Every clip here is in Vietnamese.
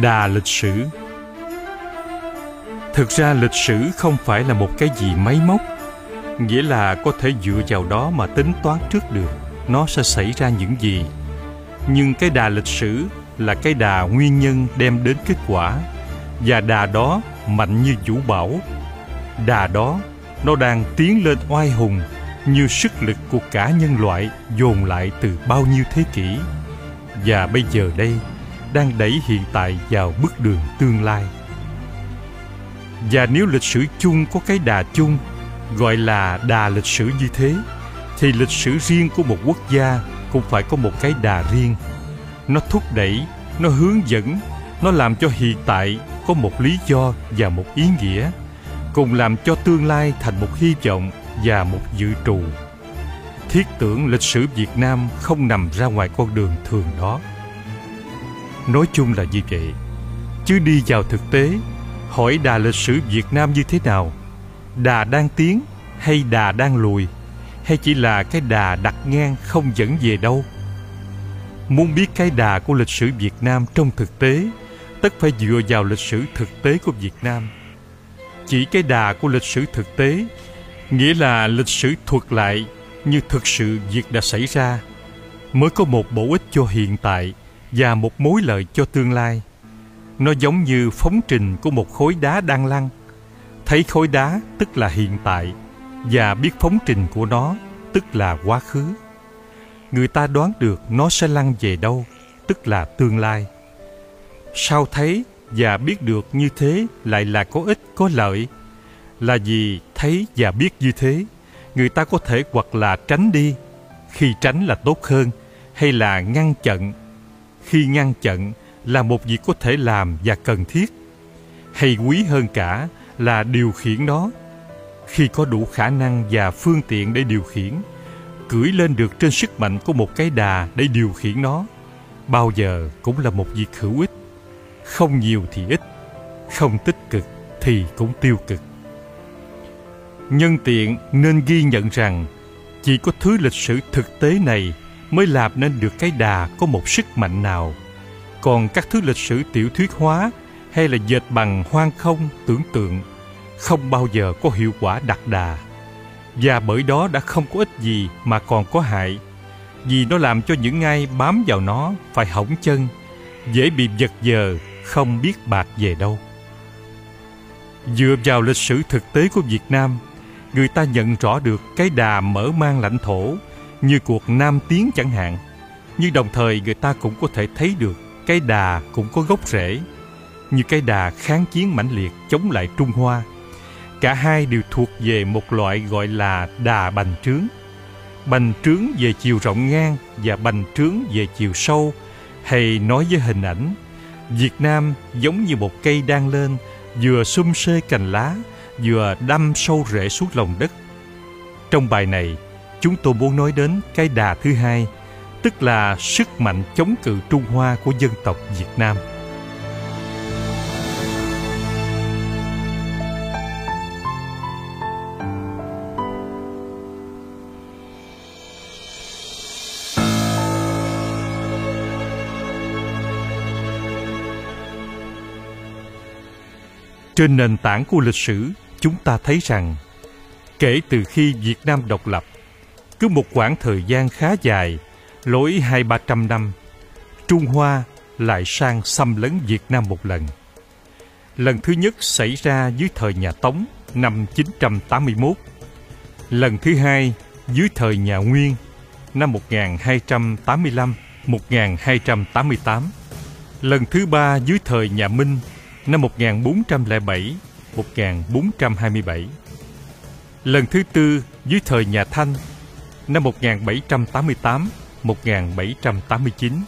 Đà lịch sử. Thực ra lịch sử không phải là một cái gì máy móc, Nghĩa là có thể dựa vào đó mà tính toán trước được, Nó sẽ xảy ra những gì. Nhưng cái đà lịch sử là cái đà nguyên nhân đem đến kết quả, Và đà đó mạnh như vũ bảo Đà đó, nó đang tiến lên oai hùng như sức lực của cả nhân loại dồn lại từ bao nhiêu thế kỷ Và bây giờ đây đang đẩy hiện tại vào bước đường tương lai. Và nếu lịch sử chung có cái đà chung gọi là đà lịch sử như thế, thì lịch sử riêng của một quốc gia cũng phải có một cái đà riêng. Nó thúc đẩy, nó hướng dẫn, nó làm cho hiện tại có một lý do và một ý nghĩa, cùng làm cho tương lai thành một hy vọng và một dự trù. Thiết tưởng lịch sử Việt Nam không nằm ra ngoài con đường thường đó. Nói chung là như vậy. Chứ đi vào thực tế, Hỏi đà lịch sử Việt Nam như thế nào? Đà đang tiến hay đà đang lùi? Hay chỉ là cái đà đặt ngang không dẫn về đâu? Muốn biết cái đà của lịch sử Việt Nam trong thực tế, Tất phải dựa vào lịch sử thực tế của Việt Nam. Chỉ cái đà của lịch sử thực tế Nghĩa là lịch sử thuật lại như thực sự việc đã xảy ra Mới có một bổ ích cho hiện tại và một mối lợi cho tương lai. Nó giống như phóng trình của một khối đá đang lăn. Thấy khối đá tức là hiện tại và biết phóng trình của nó tức là quá khứ. Người ta đoán được nó sẽ lăn về đâu, tức là tương lai. Sao thấy và biết được như thế lại là có ích có lợi? Là vì thấy và biết như thế, người ta có thể hoặc là tránh đi, khi tránh là tốt hơn, hay là ngăn chặn. Khi ngăn chặn là một việc có thể làm và cần thiết. Hay quý hơn cả là điều khiển nó. Khi có đủ khả năng và phương tiện để điều khiển cưỡi lên được trên sức mạnh của một cái đà để điều khiển nó bao giờ cũng là một việc hữu ích. Không nhiều thì ít không tích cực thì cũng tiêu cực nhân tiện nên ghi nhận rằng chỉ có thứ lịch sử thực tế này mới làm nên được cái đà có một sức mạnh nào. Còn các thứ lịch sử tiểu thuyết hóa hay là dệt bằng hoang không tưởng tượng không bao giờ có hiệu quả đặc đà. Và bởi đó đã không có ích gì mà còn có hại. Vì nó làm cho những ai bám vào nó phải hỏng chân, dễ bị giật giờ, không biết bạc về đâu. Dựa vào lịch sử thực tế của Việt Nam, người ta nhận rõ được cái đà mở mang lãnh thổ như cuộc Nam Tiến chẳng hạn. Nhưng đồng thời người ta cũng có thể thấy được cái đà cũng có gốc rễ, như cái đà kháng chiến mãnh liệt chống lại Trung Hoa. Cả hai đều thuộc về một loại gọi là đà bành trướng. Bành trướng về chiều rộng ngang và bành trướng về chiều sâu, hay nói với hình ảnh, Việt Nam giống như một cây đang lên, vừa xum xê cành lá, vừa đâm sâu rễ xuống lòng đất. Trong bài này, chúng tôi muốn nói đến cái đà thứ hai, tức là sức mạnh chống cự Trung Hoa của dân tộc Việt Nam. Trên nền tảng của lịch sử, chúng ta thấy rằng kể từ khi Việt Nam độc lập, cứ một khoảng thời gian khá dài, lỗi hai ba trăm năm, Trung Hoa lại sang xâm lấn Việt Nam một lần. Lần thứ nhất xảy ra dưới thời nhà Tống năm 981. Lần thứ hai dưới thời nhà Nguyên năm 1285-1288. Lần thứ ba dưới thời nhà Minh năm 1427. Lần thứ tư dưới thời nhà Thanh năm 1788-1789.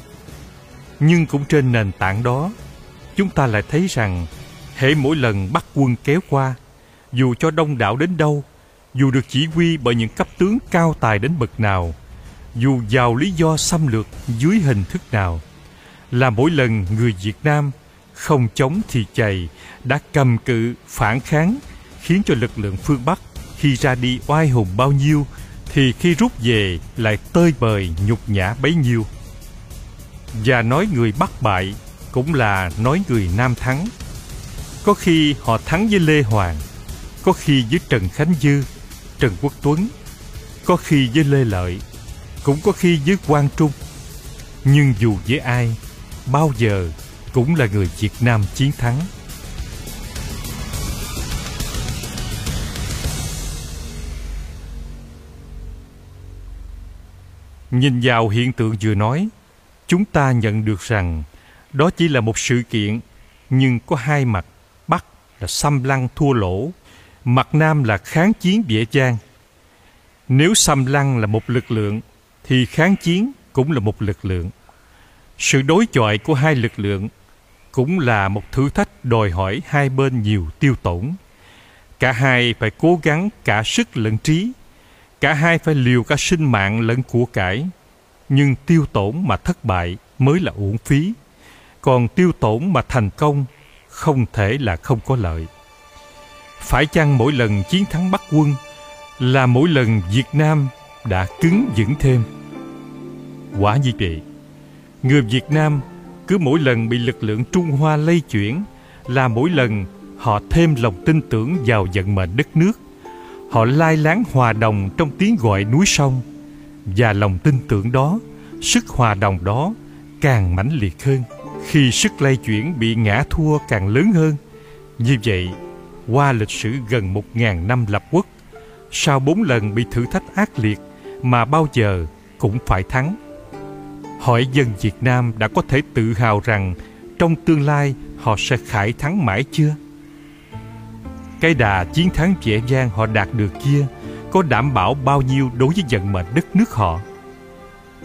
Nhưng cũng trên nền tảng đó, chúng ta lại thấy rằng hệ mỗi lần bắt quân kéo qua, dù cho đông đảo đến đâu, dù được chỉ huy bởi những cấp tướng cao tài đến bậc nào, dù giàu lý do xâm lược dưới hình thức nào, là mỗi lần người Việt Nam không chống thì chạy đã cầm cự, phản kháng, khiến cho lực lượng phương Bắc khi ra đi oai hùng bao nhiêu, thì khi rút về lại tơi bời nhục nhã bấy nhiêu. Và nói người Bắc bại cũng là nói người nam thắng. Có khi họ thắng với lê hoàng, có khi với trần khánh dư, trần quốc tuấn, có khi với lê lợi, cũng có khi với quang trung. Nhưng dù với ai, bao giờ cũng là người việt nam chiến thắng. Nhìn vào hiện tượng vừa nói, chúng ta nhận được rằng đó chỉ là một sự kiện, nhưng có hai mặt, bắc là xâm lăng thua lỗ, mặt nam là kháng chiến dễ dàng nếu xâm lăng là một lực lượng, thì kháng chiến cũng là một lực lượng sự đối chọi của hai lực lượng cũng là một thử thách đòi hỏi hai bên nhiều tiêu tổn. Cả hai phải cố gắng cả sức lẫn trí, cả hai phải liều cả sinh mạng lẫn của cải. Nhưng tiêu tổn mà thất bại mới là uổng phí, còn tiêu tổn mà thành công không thể là không có lợi. Phải chăng mỗi lần chiến thắng bắc quân là mỗi lần việt nam đã cứng vững thêm? Quả như vậy người việt nam cứ mỗi lần bị lực lượng trung hoa lây chuyển là mỗi lần họ thêm lòng tin tưởng vào vận mệnh đất nước. Họ lai láng hòa đồng trong tiếng gọi núi sông và lòng tin tưởng đó, sức hòa đồng đó càng mãnh liệt hơn. Khi sức lay chuyển bị ngã thua càng lớn hơn, như vậy, qua lịch sử gần một ngàn năm lập quốc, sau bốn lần bị thử thách ác liệt mà bao giờ cũng phải thắng hỏi dân việt nam đã có thể tự hào rằng trong tương lai họ sẽ khải thắng mãi chưa? Cái đà chiến thắng vẻ vang họ đạt được kia có đảm bảo bao nhiêu đối với vận mệnh đất nước họ?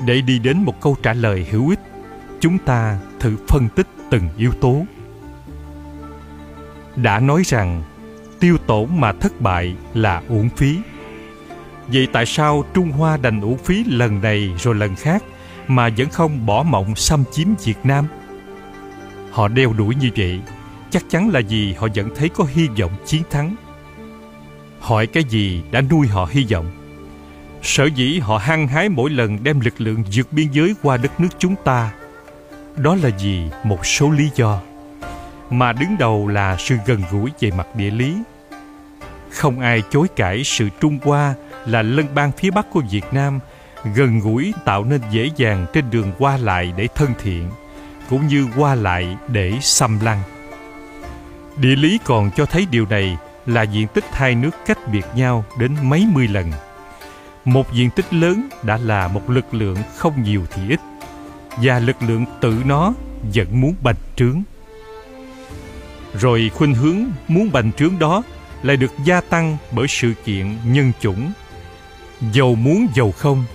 Để đi đến một câu trả lời hữu ích, chúng ta thử phân tích từng yếu tố. Đã nói rằng, tiêu tổn mà thất bại là uổng phí. Vậy tại sao trung hoa đành uổng phí lần này rồi lần khác? Mà vẫn không bỏ mộng xâm chiếm việt nam. Họ đeo đuổi như vậy, chắc chắn là vì họ vẫn thấy có hy vọng chiến thắng. Hỏi cái gì đã nuôi họ hy vọng. Sở dĩ họ hăng hái mỗi lần đem lực lượng vượt biên giới qua đất nước chúng ta, đó là vì một số lý do. Mà đứng đầu là sự gần gũi về mặt địa lý. Không ai chối cãi sự trung hoa là lân bang phía bắc của việt nam gần gũi tạo nên dễ dàng trên đường qua lại để thân thiện, cũng như qua lại để xâm lăng. Địa lý còn cho thấy điều này là diện tích hai nước cách biệt nhau đến mấy mươi lần. Một diện tích lớn đã là một lực lượng không nhiều thì ít, và lực lượng tự nó vẫn muốn bành trướng. Rồi khuynh hướng muốn bành trướng đó lại được gia tăng bởi sự kiện nhân chủng, giàu muốn giàu không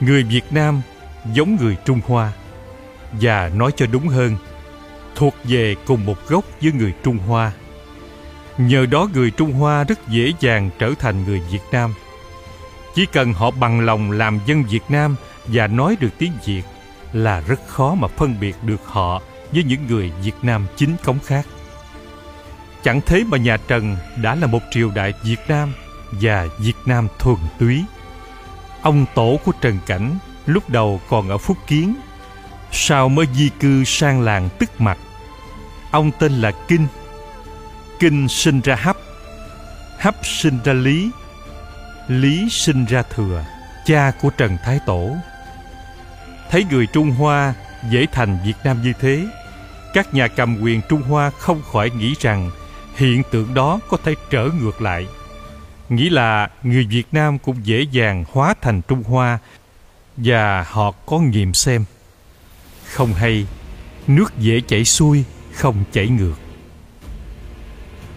người việt nam giống người trung hoa. Và nói cho đúng hơn, thuộc về cùng một gốc với người trung hoa. Nhờ đó người trung hoa rất dễ dàng trở thành người việt nam. Chỉ cần họ bằng lòng làm dân việt nam và nói được tiếng việt là rất khó mà phân biệt được họ với những người việt nam chính cống khác. Chẳng thế mà nhà trần đã là một triều đại việt nam và việt nam thuần túy ông tổ của trần cảnh lúc đầu còn ở phúc kiến, sau mới di cư sang làng tức mặt ông tên là kinh. Kinh sinh ra hấp hấp sinh ra lý. Lý sinh ra thừa, cha của trần thái tổ. Thấy người trung hoa dễ thành việt nam như thế, các nhà cầm quyền trung hoa không khỏi nghĩ rằng hiện tượng đó có thể trở ngược lại nghĩ là người việt nam cũng dễ dàng hóa thành trung hoa và họ có nghiệm xem. Không hay, nước dễ chảy xuôi, không chảy ngược.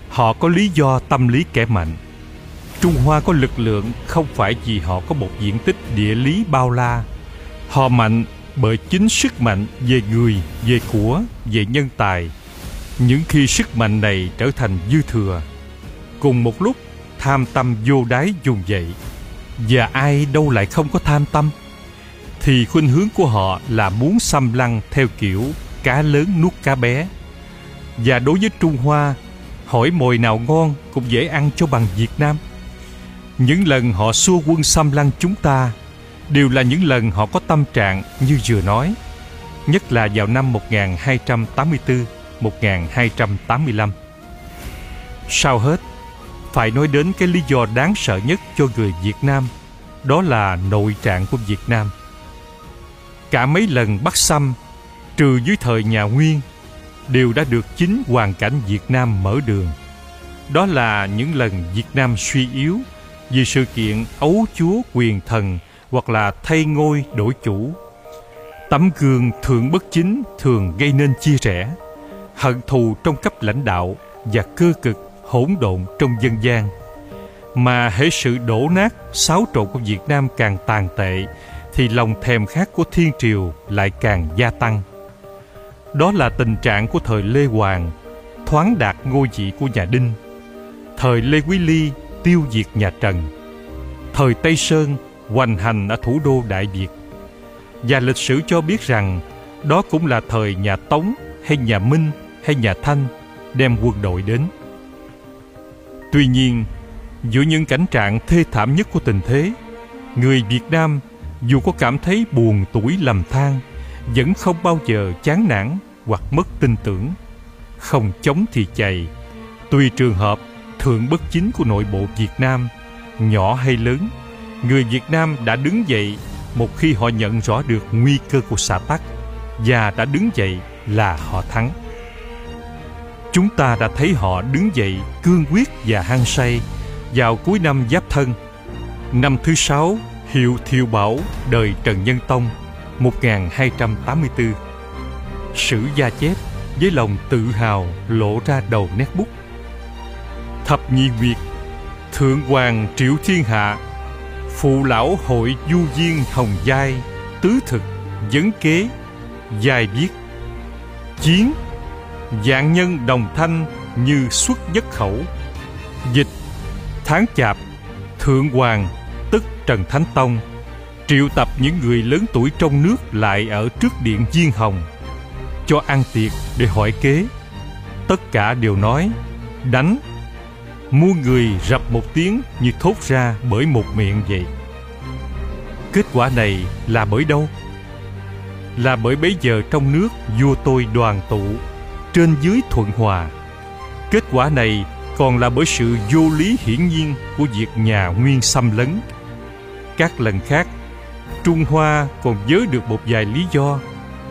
Họ có lý do tâm lý kẻ mạnh. Trung hoa có lực lượng, không phải vì họ có một diện tích địa lý bao la. Họ mạnh bởi chính sức mạnh về người, về của, về nhân tài. Những khi sức mạnh này trở thành dư thừa, cùng một lúc tham tâm vô đáy dùng dậy và ai đâu lại không có tham tâm thì khuynh hướng của họ là muốn xâm lăng theo kiểu cá lớn nuốt cá bé và đối với trung hoa hỏi mồi nào ngon cũng dễ ăn cho bằng việt nam những lần họ xua quân xâm lăng chúng ta đều là những lần họ có tâm trạng như vừa nói, nhất là vào năm 1284, 1285. Sau hết, phải nói đến cái lý do đáng sợ nhất cho người Việt Nam, đó là nội trạng của Việt Nam. Cả mấy lần bắt xâm, trừ dưới thời nhà Nguyên, đều đã được chính hoàn cảnh Việt Nam mở đường. Đó là những lần Việt Nam suy yếu vì sự kiện ấu chúa quyền thần hoặc là thay ngôi đổi chủ. Tấm gương thượng bất chính thường gây nên chia rẽ, hận thù trong cấp lãnh đạo và cơ cực hỗn độn trong dân gian. Mà hễ sự đổ nát, xáo trộn của Việt Nam càng tàn tệ, thì lòng thèm khát của thiên triều lại càng gia tăng. Đó là tình trạng của thời Lê Hoàng, thoáng đạt ngôi vị của nhà Đinh. Thời Lê Quý Ly tiêu diệt nhà Trần. Thời Tây Sơn hoành hành ở thủ đô Đại Việt. Và lịch sử cho biết rằng đó cũng là thời nhà Tống hay nhà Minh hay nhà Thanh đem quân đội đến. Tuy nhiên, giữa những cảnh trạng thê thảm nhất của tình thế, người Việt Nam dù có cảm thấy buồn tuổi lầm than, vẫn không bao giờ chán nản hoặc mất tin tưởng. Không chống thì chạy, tùy trường hợp thượng bất chính của nội bộ Việt Nam, nhỏ hay lớn, người Việt Nam đã đứng dậy một khi họ nhận rõ được nguy cơ của xã tắc và đã đứng dậy là họ thắng. Chúng ta đã thấy họ đứng dậy cương quyết và hăng say vào cuối năm Giáp Thân, năm thứ sáu hiệu Thiệu Bảo đời Trần Nhân Tông 1284. Sử gia chép với lòng tự hào lộ ra đầu nét bút. Thập nhị Việt, Thượng Hoàng Triệu Thiên Hạ, Phụ lão hội du duyên hồng giai, tứ thực, vấn kế, giai viết. Chiến, dạng nhân đồng thanh như xuất nhất khẩu. Dịch, tháng chạp, Thượng Hoàng tức Trần Thánh Tông triệu tập những người lớn tuổi trong nước lại ở trước điện Diên Hồng cho ăn tiệc để hỏi kế. Tất cả đều nói đánh. mua người rập một tiếng như thốt ra bởi một miệng vậy. Kết quả này là bởi đâu? Là bởi bấy giờ trong nước vua tôi đoàn tụ, trên dưới thuận hòa. Kết quả này còn là bởi sự vô lý hiển nhiên của việc nhà Nguyên xâm lấn. Các lần khác, Trung Hoa còn giới được một vài lý do,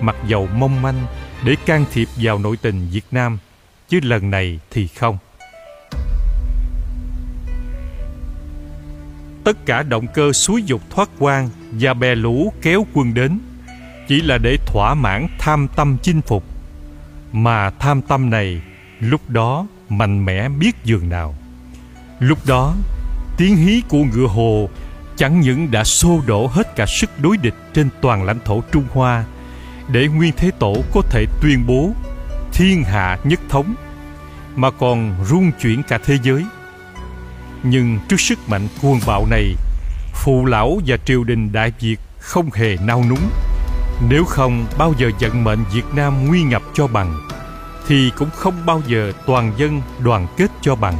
mặc dầu mong manh để can thiệp vào nội tình Việt Nam, chứ lần này thì không. Tất cả động cơ xúi dục thoát quan và bè lũ kéo quân đến chỉ là để thỏa mãn tham tâm chinh phục mà tham tâm này lúc đó mạnh mẽ biết dường nào lúc đó tiếng hí của ngựa hồ chẳng những đã xô đổ hết cả sức đối địch trên toàn lãnh thổ Trung Hoa để Nguyên Thế Tổ có thể tuyên bố thiên hạ nhất thống mà còn rung chuyển cả thế giới. Nhưng trước sức mạnh cuồng bạo này, phụ lão và triều đình Đại Việt không hề nao núng. Nếu không bao giờ vận mệnh Việt Nam nguy ngập cho bằng, thì cũng không bao giờ toàn dân đoàn kết cho bằng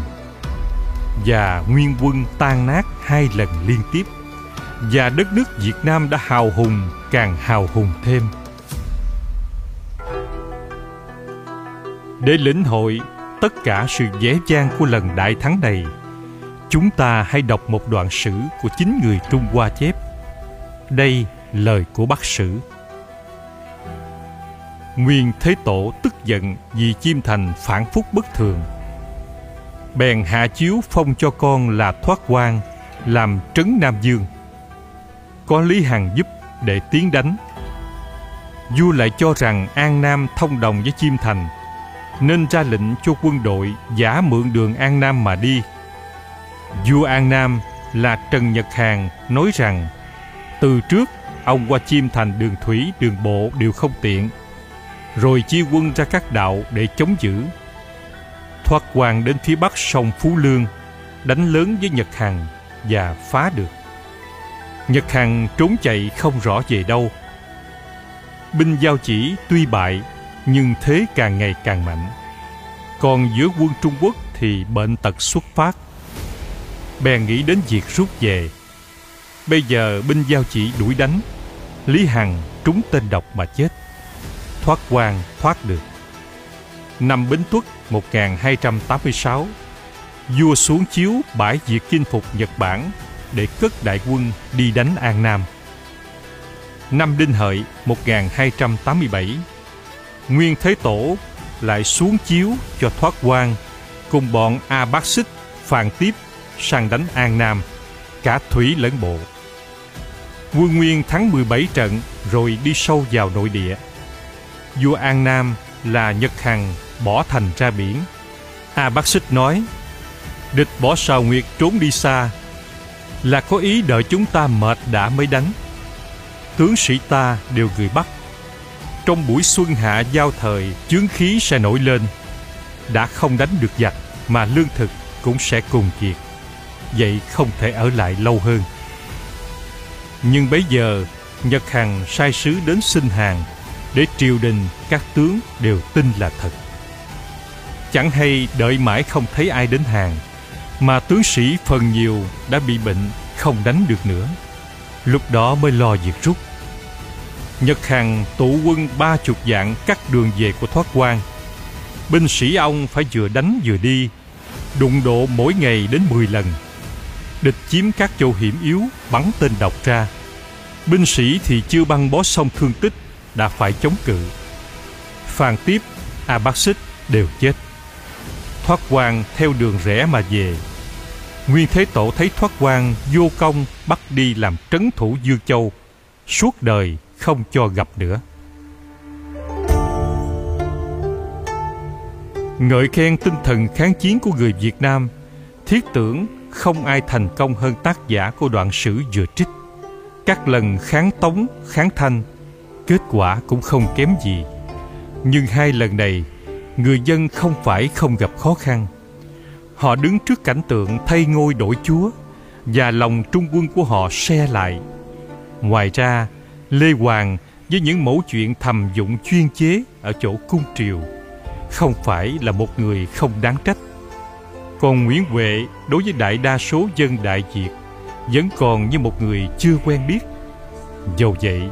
và nguyên quân tan nát hai lần liên tiếp và đất nước Việt Nam đã hào hùng càng hào hùng thêm. Để lĩnh hội tất cả sự dễ dàng của lần đại thắng này, chúng ta hãy đọc một đoạn sử của chính người Trung Hoa chép. Đây lời của bác sử. Nguyên Thế Tổ tức giận vì Chiêm Thành phản phúc bất thường. Bèn hạ chiếu phong cho con là thoát quan làm trấn nam dương. Có lý hằng giúp để tiến đánh. Vua lại cho rằng an nam thông đồng với chiêm thành, nên ra lệnh cho quân đội giả mượn đường an nam mà đi. Vua an nam là trần nhật hàng nói rằng, từ trước, ông qua chiêm thành đường thủy, đường bộ đều không tiện rồi chia quân ra các đạo để chống giữ thoát quan đến phía bắc sông Phú Lương, đánh lớn với Nhật Hằng và phá được. Nhật Hằng trốn chạy không rõ về đâu. Binh giao chỉ tuy bại nhưng thế càng ngày càng mạnh. Còn giữa quân Trung Quốc thì bệnh tật xuất phát. bèn nghĩ đến việc rút về. Bây giờ binh giao chỉ đuổi đánh, Lý Hằng trúng tên độc mà chết. Thoát quan thoát được. Năm Bính Tuất 1286, vua xuống chiếu bãi diệt chinh phục Nhật Bản để cất đại quân đi đánh An Nam. Năm Đinh Hợi 1287, Nguyên Thế Tổ lại xuống chiếu cho thoát quan cùng bọn A Bác Xích, Phàn Tiếp sang đánh An Nam, cả thủy lẫn bộ. Quân Nguyên thắng 17 trận rồi đi sâu vào nội địa. Vua An Nam là Nhật Hằng bỏ thành ra biển. A Bác Xích nói, địch bỏ sào nguyệt trốn đi xa, là có ý đợi chúng ta mệt đã mới đánh. Tướng sĩ ta đều gửi bắt. Trong buổi xuân hạ giao thời, chướng khí sẽ nổi lên. Đã không đánh được giặc, mà lương thực cũng sẽ cùng kiệt. Vậy không thể ở lại lâu hơn. Nhưng bấy giờ, Nhật Hằng sai sứ đến xin hàng để triều đình các tướng đều tin là thật. Chẳng hay đợi mãi không thấy ai đến hàng, mà tướng sĩ phần nhiều đã bị bệnh không đánh được nữa. Lúc đó mới lo việc rút. Nhật Hằng tụ quân ba chục dạng cắt đường về của thoát quan. Binh sĩ ông phải vừa đánh vừa đi, đụng độ mỗi ngày đến 10 lần. Địch chiếm các châu hiểm yếu, bắn tên độc ra. Binh sĩ thì chưa băng bó xong thương tích, đã phải chống cự. phan tiếp, A Bác Xích đều chết. Thoát quan theo đường rẽ mà về. Nguyên Thế Tổ thấy thoát quan vô công bắt đi làm trấn thủ Dương Châu. Suốt đời không cho gặp nữa. Ngợi khen tinh thần kháng chiến của người Việt Nam, thiết tưởng không ai thành công hơn tác giả của đoạn sử vừa trích. Các lần kháng tống, kháng thanh, kết quả cũng không kém gì. Nhưng hai lần này, người dân không phải không gặp khó khăn. Họ đứng trước cảnh tượng thay ngôi đổi chúa và lòng trung quân của họ xe lại. Ngoài ra, Lê Hoàng với những mẫu chuyện thầm dụng chuyên chế ở chỗ cung triều không phải là một người không đáng trách. Còn Nguyễn Huệ đối với đại đa số dân Đại Việt vẫn còn như một người chưa quen biết. Dầu vậy,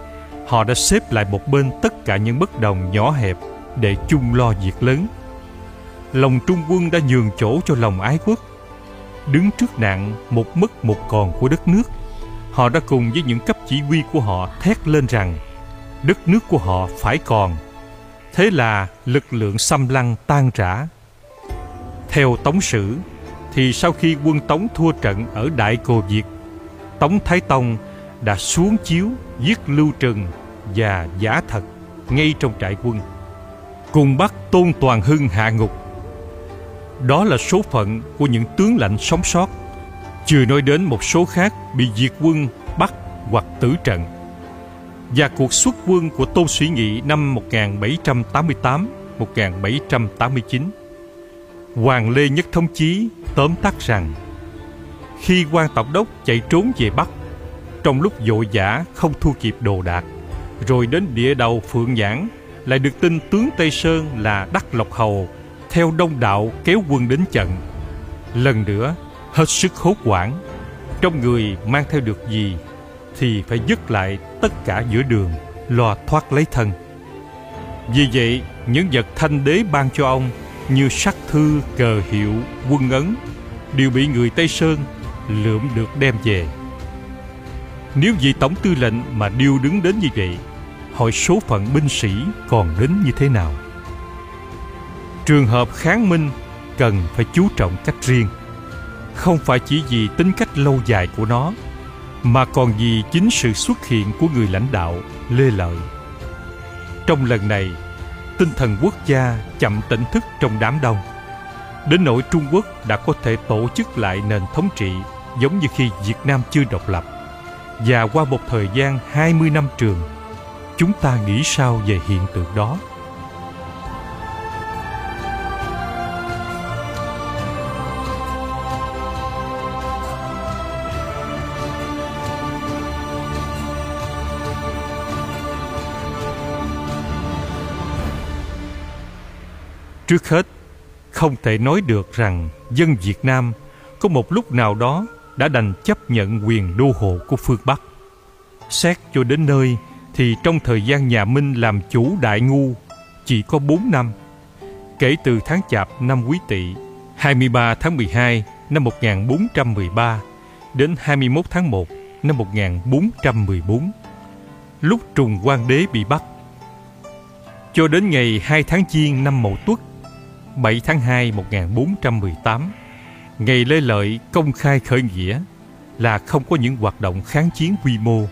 họ đã xếp lại một bên tất cả những bất đồng nhỏ hẹp để chung lo việc lớn. Lòng trung quân đã nhường chỗ cho lòng ái quốc. Đứng trước nạn một mất một còn của đất nước, họ đã cùng với những cấp chỉ huy của họ thét lên rằng đất nước của họ phải còn. Thế là lực lượng xâm lăng tan rã. Theo Tống Sử, thì sau khi quân Tống thua trận ở Đại Cồ Việt, Tống Thái Tông đã xuống chiếu giết Lưu Trừng và Giả Thật ngay trong trại quân, cùng bắt Tôn Toàn Hưng hạ ngục. Đó là số phận của những tướng lãnh sống sót, chưa nói đến một số khác bị diệt quân bắt hoặc tử trận. Và cuộc xuất quân của Tôn Sĩ Nghị năm 1788-1789 Hoàng Lê Nhất Thống Chí tóm tắt rằng Khi quan tổng đốc chạy trốn về Bắc trong lúc vội vã không thu kịp đồ đạc. Rồi đến địa đầu Phượng Nhãn Lại được tin tướng Tây Sơn là Đắc Lộc Hầu Theo đông đạo kéo quân đến trận. Lần nữa hết sức hốt hoảng. Trong người mang theo được gì Thì phải dứt lại tất cả giữa đường Lo thoát lấy thân. Vì vậy những vật thanh đế ban cho ông như sắc thư, cờ hiệu, quân ấn đều bị người Tây Sơn lượm được đem về. Nếu vị tổng tư lệnh mà điêu đứng đến như vậy, hỏi số phận binh sĩ còn đến như thế nào? Trường hợp kháng minh cần phải chú trọng cách riêng, không phải chỉ vì tính cách lâu dài của nó, mà còn vì chính sự xuất hiện của người lãnh đạo Lê Lợi. Trong lần này, tinh thần quốc gia chậm tỉnh thức trong đám đông. Đến nỗi Trung Quốc đã có thể tổ chức lại nền thống trị giống như khi Việt Nam chưa độc lập. Và qua một thời gian 20 năm trường, chúng ta nghĩ sao về hiện tượng đó? Trước hết, không thể nói được rằng dân Việt Nam có một lúc nào đó đã đành chấp nhận quyền đô hộ của phương Bắc. Xét cho đến nơi thì trong thời gian nhà Minh làm chủ đại ngu chỉ có 4 năm. Kể từ tháng Chạp năm Quý Tỵ 23 tháng 12 năm 1413 đến 21 tháng 1 năm 1414 lúc Trùng Quang Đế bị bắt. Cho đến ngày 2 tháng Giêng năm Mậu Tuất 7 tháng 2 1418 ngày Lê Lợi công khai khởi nghĩa là không có những hoạt động kháng chiến quy mô,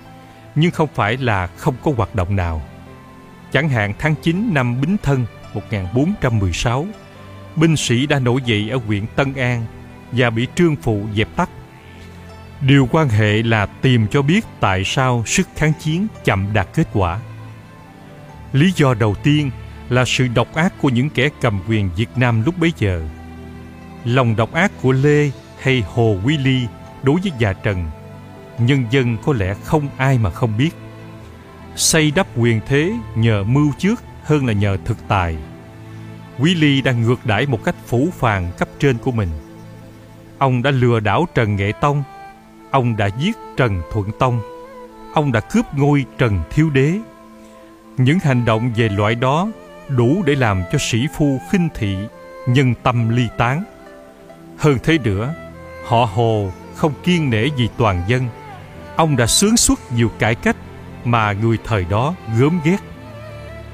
nhưng không phải là không có hoạt động nào. Chẳng hạn tháng 9 năm Bính Thân 1416 binh sĩ đã nổi dậy ở huyện Tân An và bị trương phụ dẹp tắt. Điều quan hệ là tìm cho biết tại sao sức kháng chiến chậm đạt kết quả. Lý do đầu tiên là sự độc ác của những kẻ cầm quyền Việt Nam lúc bấy giờ. Lòng độc ác của Lê hay Hồ Quý Ly đối với già Trần, nhân dân có lẽ không ai mà không biết. Xây đắp quyền thế nhờ mưu trước hơn là nhờ thực tài Quý Ly đang ngược đãi một cách phủ phàng cấp trên của mình. Ông đã lừa đảo Trần Nghệ Tông, ông đã giết Trần Thuận Tông, ông đã cướp ngôi Trần Thiếu Đế. Những hành động về loại đó đủ để làm cho sĩ phu khinh thị, nhân tâm ly tán. Hơn thế nữa, họ Hồ không kiên nể vì toàn dân. Ông đã sướng suốt nhiều cải cách mà người thời đó gớm ghét.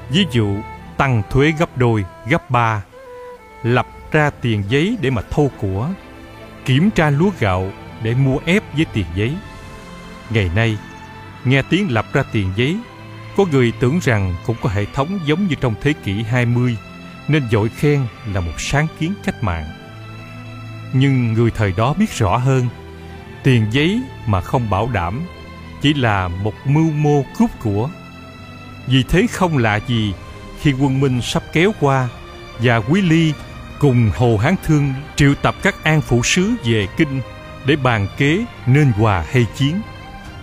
Ví dụ, tăng thuế gấp đôi, gấp ba, lập ra tiền giấy để mà thô của, kiểm tra lúa gạo để mua ép với tiền giấy. Ngày nay, nghe tiếng lập ra tiền giấy, có người tưởng rằng cũng có hệ thống giống như trong thế kỷ 20 nên dội khen là một sáng kiến cách mạng. Nhưng người thời đó biết rõ hơn, tiền giấy mà không bảo đảm chỉ là một mưu mô cướp của. Vì thế không lạ gì khi quân Minh sắp kéo qua và Quý Ly cùng Hồ Hán Thương triệu tập các an phụ sứ về kinh để bàn kế nên hòa hay chiến.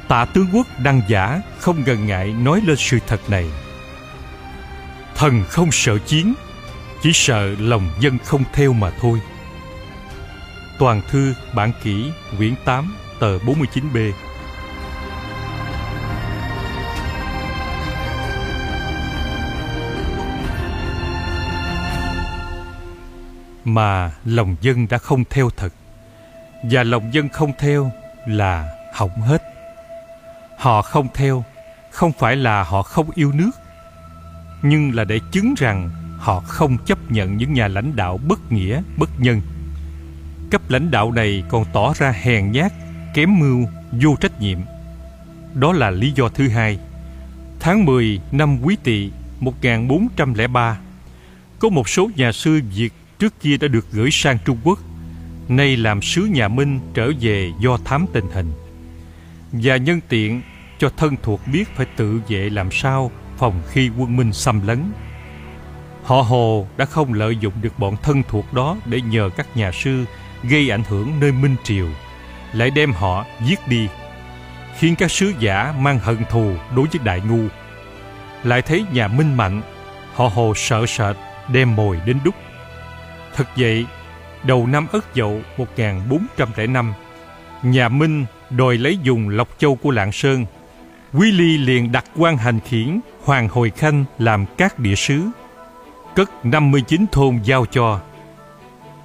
Tạ tướng quốc đăng giả không ngần ngại nói lên sự thật này. Thần không sợ chiến, chỉ sợ lòng dân không theo mà thôi. Toàn thư bản kỹ quyển 8 tờ 49B mà lòng dân đã không theo thật, và lòng dân không theo là hỏng hết. Họ không theo không phải là họ không yêu nước, nhưng là để chứng rằng họ không chấp nhận những nhà lãnh đạo bất nghĩa, bất nhân cấp lãnh đạo này còn tỏ ra hèn nhát kém mưu vô trách nhiệm đó là lý do thứ hai tháng 10 năm Quý Tỵ 1403 có một số nhà sư Việt trước kia đã được gửi sang Trung Quốc, nay làm sứ nhà Minh trở về do thám tình hình. Và nhân tiện cho thân thuộc biết phải tự vệ làm sao phòng khi quân Minh xâm lấn. Họ Hồ đã không lợi dụng được bọn thân thuộc đó để nhờ các nhà sư gây ảnh hưởng nơi Minh Triều, lại đem họ giết đi, khiến các sứ giả mang hận thù đối với Đại Ngu. Lại thấy nhà Minh mạnh, họ Hồ sợ sệt đem mồi đến đúc Thật vậy, đầu năm Ất Dậu 1405, nhà Minh đòi lấy dùng Lộc Châu của Lạng Sơn. Quý Ly liền đặt quan hành khiển Hoàng Hồi Khanh làm các địa sứ, cất 59 thôn giao cho.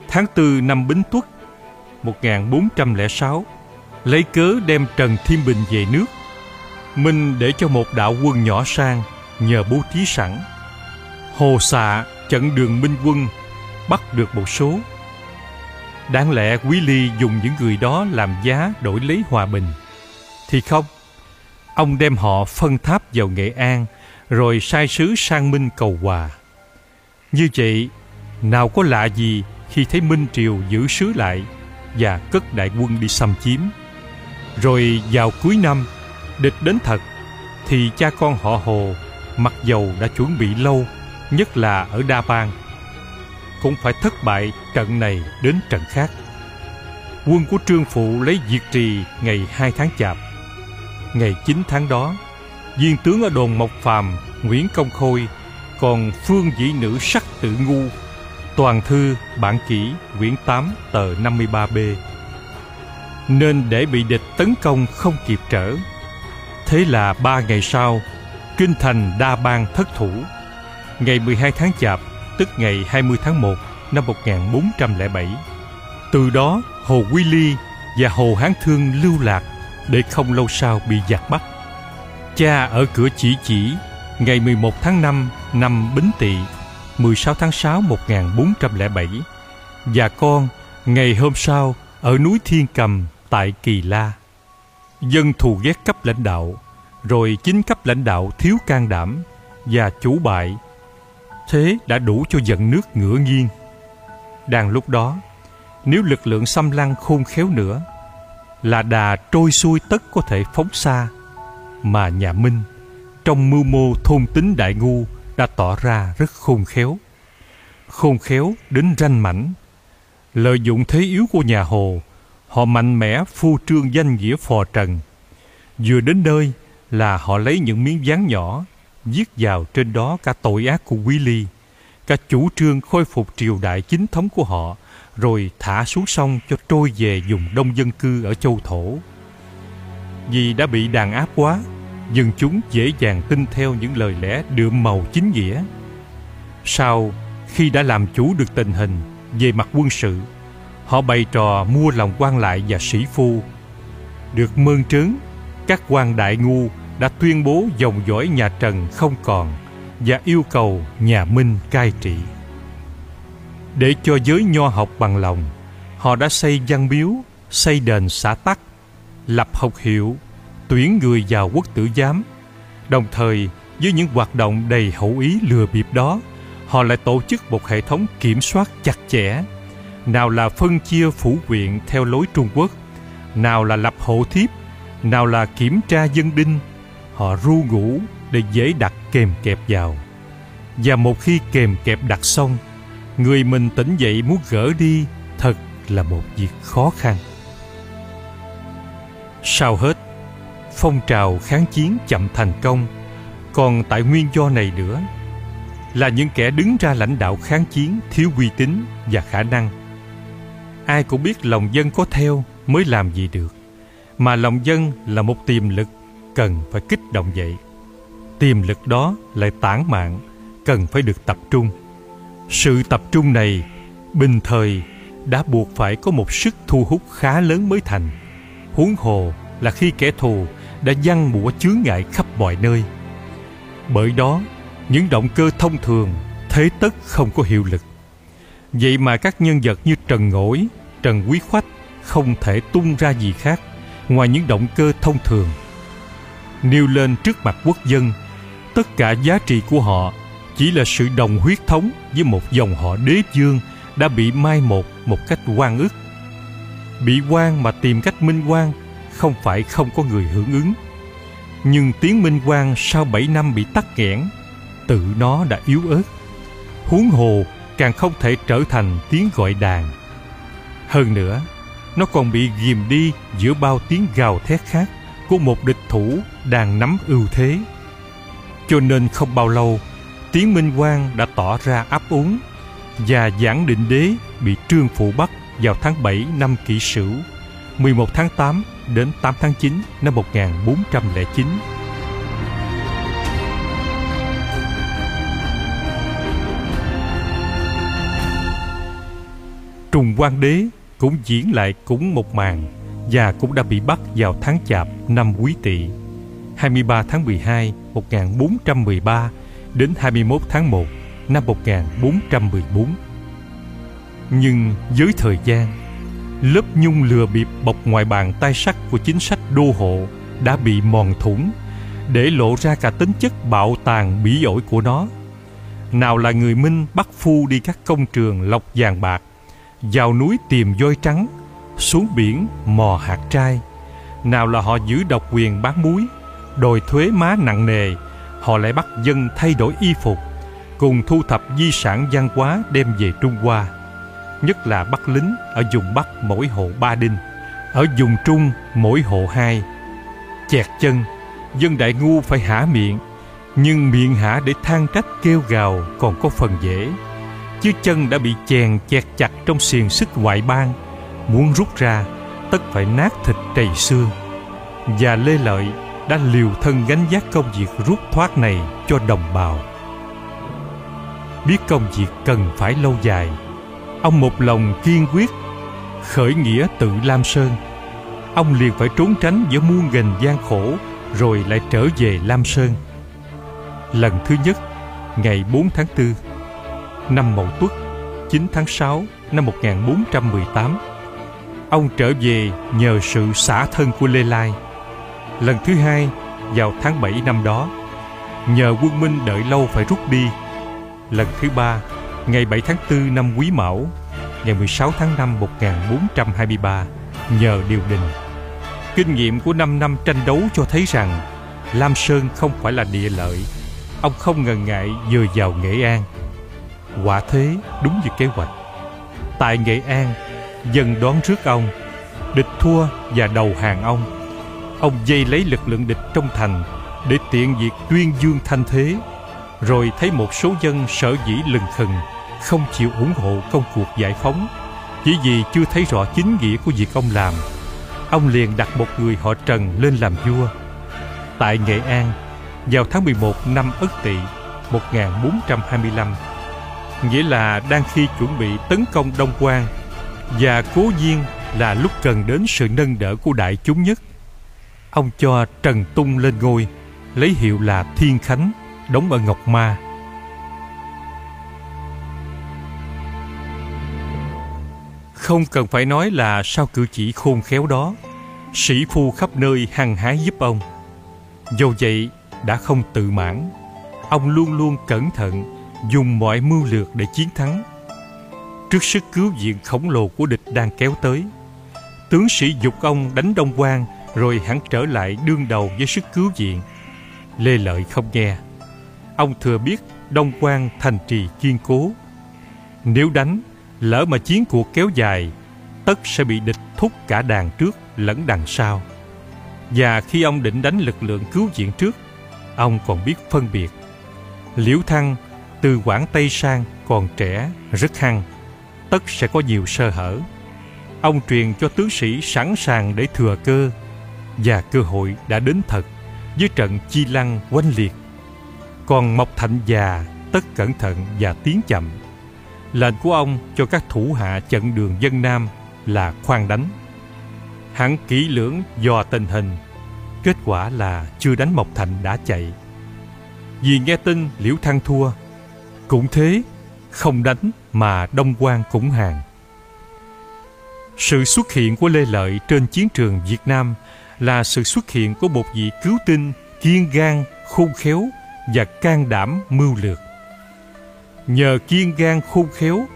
Tháng 4 năm Bính Tuất 1406, lấy cớ đem Trần Thiên Bình về nước. Minh để cho một đạo quân nhỏ sang nhờ bố trí sẵn. Hồ xạ chặn đường Minh quân bắt được một số. Đáng lẽ Quý Ly dùng những người đó làm giá đổi lấy hòa bình. Thì không, ông đem họ phân tháp vào Nghệ An rồi sai sứ sang Minh cầu hòa. Như vậy, nào có lạ gì khi thấy Minh Triều giữ sứ lại và cất đại quân đi xâm chiếm. Rồi vào cuối năm, địch đến thật, thì cha con họ Hồ mặc dầu đã chuẩn bị lâu, nhất là ở Đa Bang, cũng phải thất bại trận này đến trận khác. Quân của Trương Phụ lấy diệt trì ngày 2 tháng Chạp. Ngày 9 tháng đó, viên tướng ở đồn Mộc Phàm Nguyễn Công Khôi còn phương dĩ nữ sắc tự ngu toàn thư bản kỷ quyển 8 tờ 53B nên để bị địch tấn công không kịp trở. Thế là ba ngày sau, kinh thành Đa Bang thất thủ. Ngày 12 tháng Chạp, tức ngày 20 tháng 1 năm 1407. Từ đó, Hồ Quy Ly và Hồ Hán Thương lưu lạc để không lâu sau bị giặc bắt. Cha ở cửa chỉ chỉ ngày 11 tháng 5 năm Bính Tỵ, 16 tháng 6 1407 và con ngày hôm sau ở núi Thiên Cầm tại Kỳ La. Dân thù ghét cấp lãnh đạo, rồi chính cấp lãnh đạo thiếu can đảm và chủ bại. Thế đã đủ cho giận nước ngửa nghiêng. Đang lúc đó, nếu lực lượng xâm lăng khôn khéo nữa, là đà trôi xuôi tất có thể phóng xa, mà nhà Minh trong mưu mô thôn tính đại ngu đã tỏ ra rất khôn khéo. Khôn khéo đến ranh mảnh. Lợi dụng thế yếu của nhà Hồ, họ mạnh mẽ phu trương danh nghĩa phò trần. Vừa đến nơi là họ lấy những miếng dán nhỏ, viết vào trên đó cả tội ác của Quý Ly, cả chủ trương khôi phục triều đại chính thống của họ, rồi thả xuống sông cho trôi về vùng đông dân cư ở châu thổ. Vì đã bị đàn áp quá, dân chúng dễ dàng tin theo những lời lẽ đượm màu chính nghĩa. Sau, khi đã làm chủ được tình hình về mặt quân sự, họ bày trò mua lòng quan lại và sĩ phu. Được mơn trớn, các quan đại ngu đã tuyên bố dòng dõi nhà Trần không còn và yêu cầu nhà Minh cai trị. Để cho giới nho học bằng lòng, họ đã xây văn miếu, xây đền xã tắc, lập học hiệu tuyển người vào quốc tử giám. Đồng thời, với những hoạt động đầy hậu ý lừa bịp đó, họ lại tổ chức một hệ thống kiểm soát chặt chẽ. Nào là phân chia phủ quyện theo lối Trung Quốc, nào là lập hộ thiếp, nào là kiểm tra dân đinh. Họ ru ngủ để dễ đặt kèm kẹp vào. Và một khi kèm kẹp đặt xong, người mình tỉnh dậy muốn gỡ đi thật là một việc khó khăn. Sau hết, phong trào kháng chiến chậm thành công. Còn tại nguyên do này nữa, là những kẻ đứng ra lãnh đạo kháng chiến thiếu uy tín và khả năng. Ai cũng biết lòng dân có theo mới làm gì được, mà lòng dân là một tiềm lực cần phải kích động dậy. Tiềm lực đó lại tản mạn, cần phải được tập trung. Sự tập trung này, bình thời, đã buộc phải có một sức thu hút khá lớn mới thành. Huống hồ là khi kẻ thù đã văng bủa chướng ngại khắp mọi nơi. Bởi đó, những động cơ thông thường thế tất không có hiệu lực. Vậy mà các nhân vật như Trần Ngỗi, Trần Quý Khoách không thể tung ra gì khác ngoài những động cơ thông thường. Nêu lên trước mặt quốc dân, tất cả giá trị của họ chỉ là sự đồng huyết thống với một dòng họ đế dương đã bị mai một một cách oan ức. Bị quan mà tìm cách minh quan không phải không có người hưởng ứng. Nhưng tiếng minh quang sau 7 năm bị tắc nghẽn, tự nó đã yếu ớt. Huống hồ càng không thể trở thành tiếng gọi đàn. Hơn nữa, nó còn bị ghìm đi giữa bao tiếng gào thét khác của một địch thủ đang nắm ưu thế. Cho nên không bao lâu, tiếng minh quang đã tỏ ra áp úng và giảng định đế bị trương phụ bắt vào tháng 7 năm kỷ sửu 11 tháng 8 đến 8 tháng 9 năm 1409. Trùng Quang Đế cũng diễn lại cũng một màn và cũng đã bị bắt vào tháng Chạp năm Quý Tỵ 23 tháng 12 1413 đến 21 tháng 1 năm 1414. Nhưng với thời gian lớp nhung lừa bịp bọc ngoài bàn tay sắt của chính sách đô hộ đã bị mòn thủng, để lộ ra cả tính chất bạo tàn bỉ ổi của nó. Nào là người minh bắt phu đi các công trường lọc vàng bạc, vào núi tìm voi trắng, xuống biển mò hạt trai. Nào là họ giữ độc quyền bán muối, đòi thuế má nặng nề, họ lại bắt dân thay đổi y phục, cùng thu thập di sản văn hóa đem về trung hoa nhất là bắt lính ở vùng Bắc mỗi hộ ba đinh, ở vùng Trung mỗi hộ hai. Chẹt chân, dân đại ngu phải hả miệng, nhưng miệng hả để than trách kêu gào còn có phần dễ. Chứ chân đã bị chèn chẹt chặt trong xiềng xích ngoại bang, muốn rút ra, tất phải nát thịt trầy xương và lê lợi đã liều thân gánh vác công việc rút thoát này cho đồng bào biết công việc cần phải lâu dài ông một lòng kiên quyết, khởi nghĩa tự lam sơn. Ông liền phải trốn tránh giữa muôn nghìn gian khổ, rồi lại trở về lam sơn. Lần thứ nhất, ngày 4 tháng 4 năm Mậu Tuất 9 tháng 6 năm 1418 ông trở về nhờ sự xả thân của Lê Lai. Lần thứ hai, vào tháng 7 năm đó, nhờ quân Minh đợi lâu phải rút đi. Lần thứ ba ngày 7 tháng 4 năm Quý Mão ngày 16 tháng 5 1423 nhờ điều đình. Kinh nghiệm của 5 năm tranh đấu cho thấy rằng Lam Sơn không phải là địa lợi. Ông không ngần ngại dời vào Nghệ An. Quả thế đúng như kế hoạch. Tại Nghệ An, dân đón rước ông, địch thua và đầu hàng ông. Ông dây lấy lực lượng địch trong thành để tiện việc tuyên dương thanh thế rồi thấy một số dân sở dĩ lừng khừng không chịu ủng hộ công cuộc giải phóng chỉ vì chưa thấy rõ chính nghĩa của việc ông làm, ông liền đặt một người họ Trần lên làm vua tại Nghệ An, vào tháng 11 năm Ất Tỵ 1425 nghĩa là đang khi chuẩn bị tấn công Đông Quan và cố nhiên là lúc cần đến sự nâng đỡ của đại chúng nhất, ông cho Trần Tung lên ngôi, lấy hiệu là Thiên Khánh, đóng ở Ngọc Ma. Không cần phải nói là sao cử chỉ khôn khéo đó, sĩ phu khắp nơi hăng hái giúp ông. Dù vậy, đã không tự mãn, ông luôn luôn cẩn thận, dùng mọi mưu lược để chiến thắng. Trước sức cứu viện khổng lồ của địch đang kéo tới, tướng sĩ dục ông đánh Đông Quan rồi hắn trở lại đương đầu với sức cứu viện. Lê Lợi không nghe. Ông thừa biết Đông Quan thành trì kiên cố. Nếu đánh, lỡ mà chiến cuộc kéo dài, tất sẽ bị địch thúc cả đàn trước lẫn đằng sau. Và khi ông định đánh lực lượng cứu viện trước, ông còn biết phân biệt. Liễu Thăng từ Quảng Tây sang còn trẻ, rất hăng, tất sẽ có nhiều sơ hở. Ông truyền cho tướng sĩ sẵn sàng để thừa cơ, và cơ hội đã đến thật với trận chi lăng oanh liệt còn Mộc Thạnh già tất cẩn thận và tiến chậm. Lệnh của ông cho các thủ hạ chặn đường dân Nam là khoan đánh. Hắn kỹ lưỡng dò tình hình, kết quả là chưa đánh Mộc Thạnh đã chạy. Vì nghe tin Liễu Thăng thua, cũng thế, không đánh mà Đông quan cũng hàng. Sự xuất hiện của Lê Lợi trên chiến trường Việt Nam là sự xuất hiện của một vị cứu tinh kiên gan, khôn khéo và can đảm mưu lược. Nhờ kiên gan khôn khéo,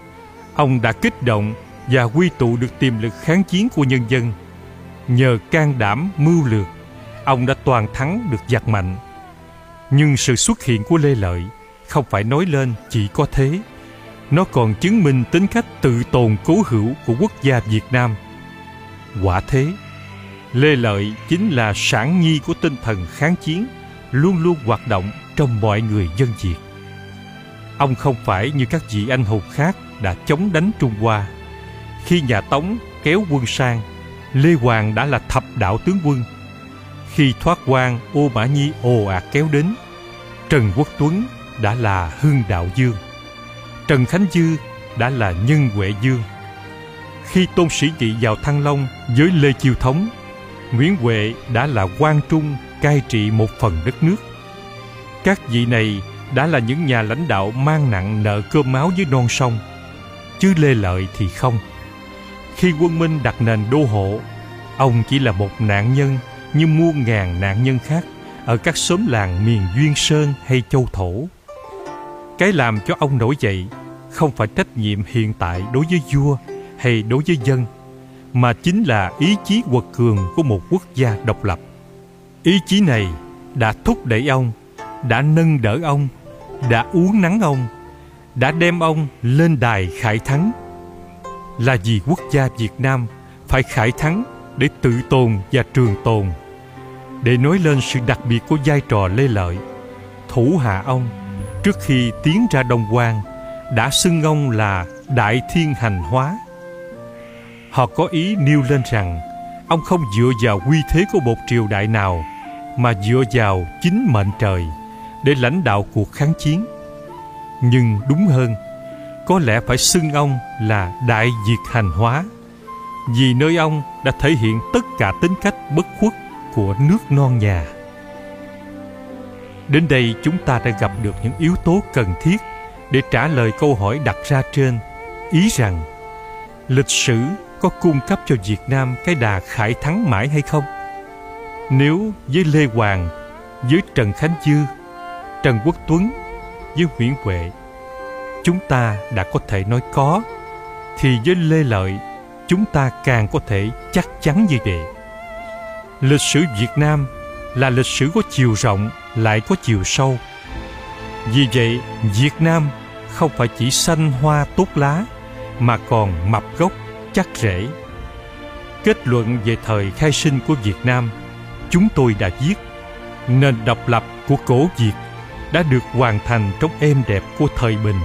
ông đã kích động và quy tụ được tiềm lực kháng chiến của nhân dân. Nhờ can đảm mưu lược, ông đã toàn thắng được giặc mạnh. Nhưng sự xuất hiện của Lê Lợi không phải nói lên chỉ có thế. Nó còn chứng minh tính cách tự tồn cố hữu của quốc gia Việt Nam. Quả thế, Lê Lợi chính là sản nhi của tinh thần kháng chiến, luôn luôn hoạt động trong mọi người dân Việt. Ông không phải như các vị anh hùng khác đã chống đánh Trung Hoa. Khi nhà Tống kéo quân sang, Lê Hoàng đã là thập đạo tướng quân. Khi thoát quan Ô Mã Nhi ồ ạt kéo đến, Trần Quốc Tuấn đã là Hưng Đạo Dương. Trần Khánh Dư đã là Nhân Huệ Dương. Khi Tôn Sĩ Kỵ vào Thăng Long với Lê Chiêu Thống, Nguyễn Huệ đã là quan trung cai trị một phần đất nước. Các vị này đã là những nhà lãnh đạo mang nặng nợ cơm máu với non sông, chứ Lê Lợi thì không. Khi quân Minh đặt nền đô hộ, ông chỉ là một nạn nhân như muôn ngàn nạn nhân khác ở các xóm làng miền Duyên Sơn hay Châu Thổ. Cái làm cho ông nổi dậy không phải trách nhiệm hiện tại đối với vua hay đối với dân, mà chính là ý chí quật cường của một quốc gia độc lập. Ý chí này đã thúc đẩy ông đã nâng đỡ ông, đã uống nắng ông, đã đem ông lên đài khải thắng. Là vì quốc gia Việt Nam phải khải thắng để tự tồn và trường tồn. Để nói lên sự đặc biệt của vai trò Lê Lợi, thủ hạ ông trước khi tiến ra Đông Quan đã xưng ông là Đại Thiên Hành Hóa. Họ có ý nêu lên rằng ông không dựa vào uy thế của một triều đại nào mà dựa vào chính mệnh trời để lãnh đạo cuộc kháng chiến nhưng đúng hơn có lẽ phải xưng ông là đại diệt hành hóa vì nơi ông đã thể hiện tất cả tính cách bất khuất của nước non nhà đến đây chúng ta đã gặp được những yếu tố cần thiết để trả lời câu hỏi đặt ra trên ý rằng lịch sử có cung cấp cho Việt Nam cái đà khải thắng mãi hay không? Nếu với Lê Hoàng, với Trần Khánh Dư, Trần Quốc Tuấn, với Nguyễn Huệ, chúng ta đã có thể nói có, thì với Lê Lợi, chúng ta càng có thể chắc chắn như vậy. Lịch sử Việt Nam là lịch sử có chiều rộng lại có chiều sâu. Vì vậy, Việt Nam không phải chỉ xanh hoa tốt lá mà còn mập gốc chắc rễ. Kết luận về thời khai sinh của Việt Nam, chúng tôi đã viết nền độc lập của cổ Việt đã được hoàn thành trong êm đẹp của thời bình.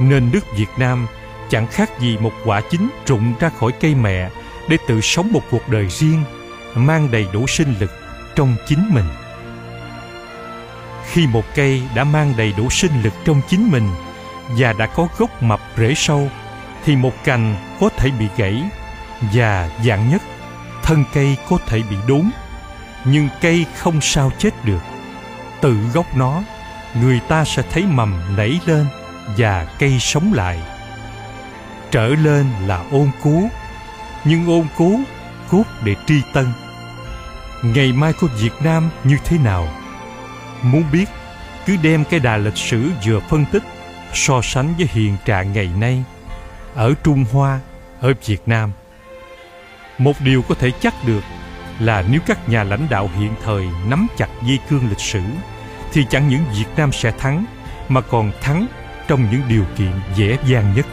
Nên nước Việt Nam chẳng khác gì một quả chín trụng ra khỏi cây mẹ để tự sống một cuộc đời riêng, mang đầy đủ sinh lực trong chính mình. Khi một cây đã mang đầy đủ sinh lực trong chính mình và đã có gốc mập rễ sâu thì một cành có thể bị gãy và dạng nhất thân cây có thể bị đốn nhưng cây không sao chết được từ gốc nó người ta sẽ thấy mầm nảy lên và cây sống lại. Trở lên là ôn cứu nhưng ôn cứu cốt để tri tân. Ngày mai của việt nam như thế nào? Muốn biết cứ đem cái đà lịch sử vừa phân tích so sánh với hiện trạng ngày nay ở Trung Hoa, ở Việt Nam. Một điều có thể chắc được là nếu các nhà lãnh đạo hiện thời nắm chặt dây cương lịch sử thì chẳng những Việt Nam sẽ thắng, mà còn thắng trong những điều kiện dễ dàng nhất.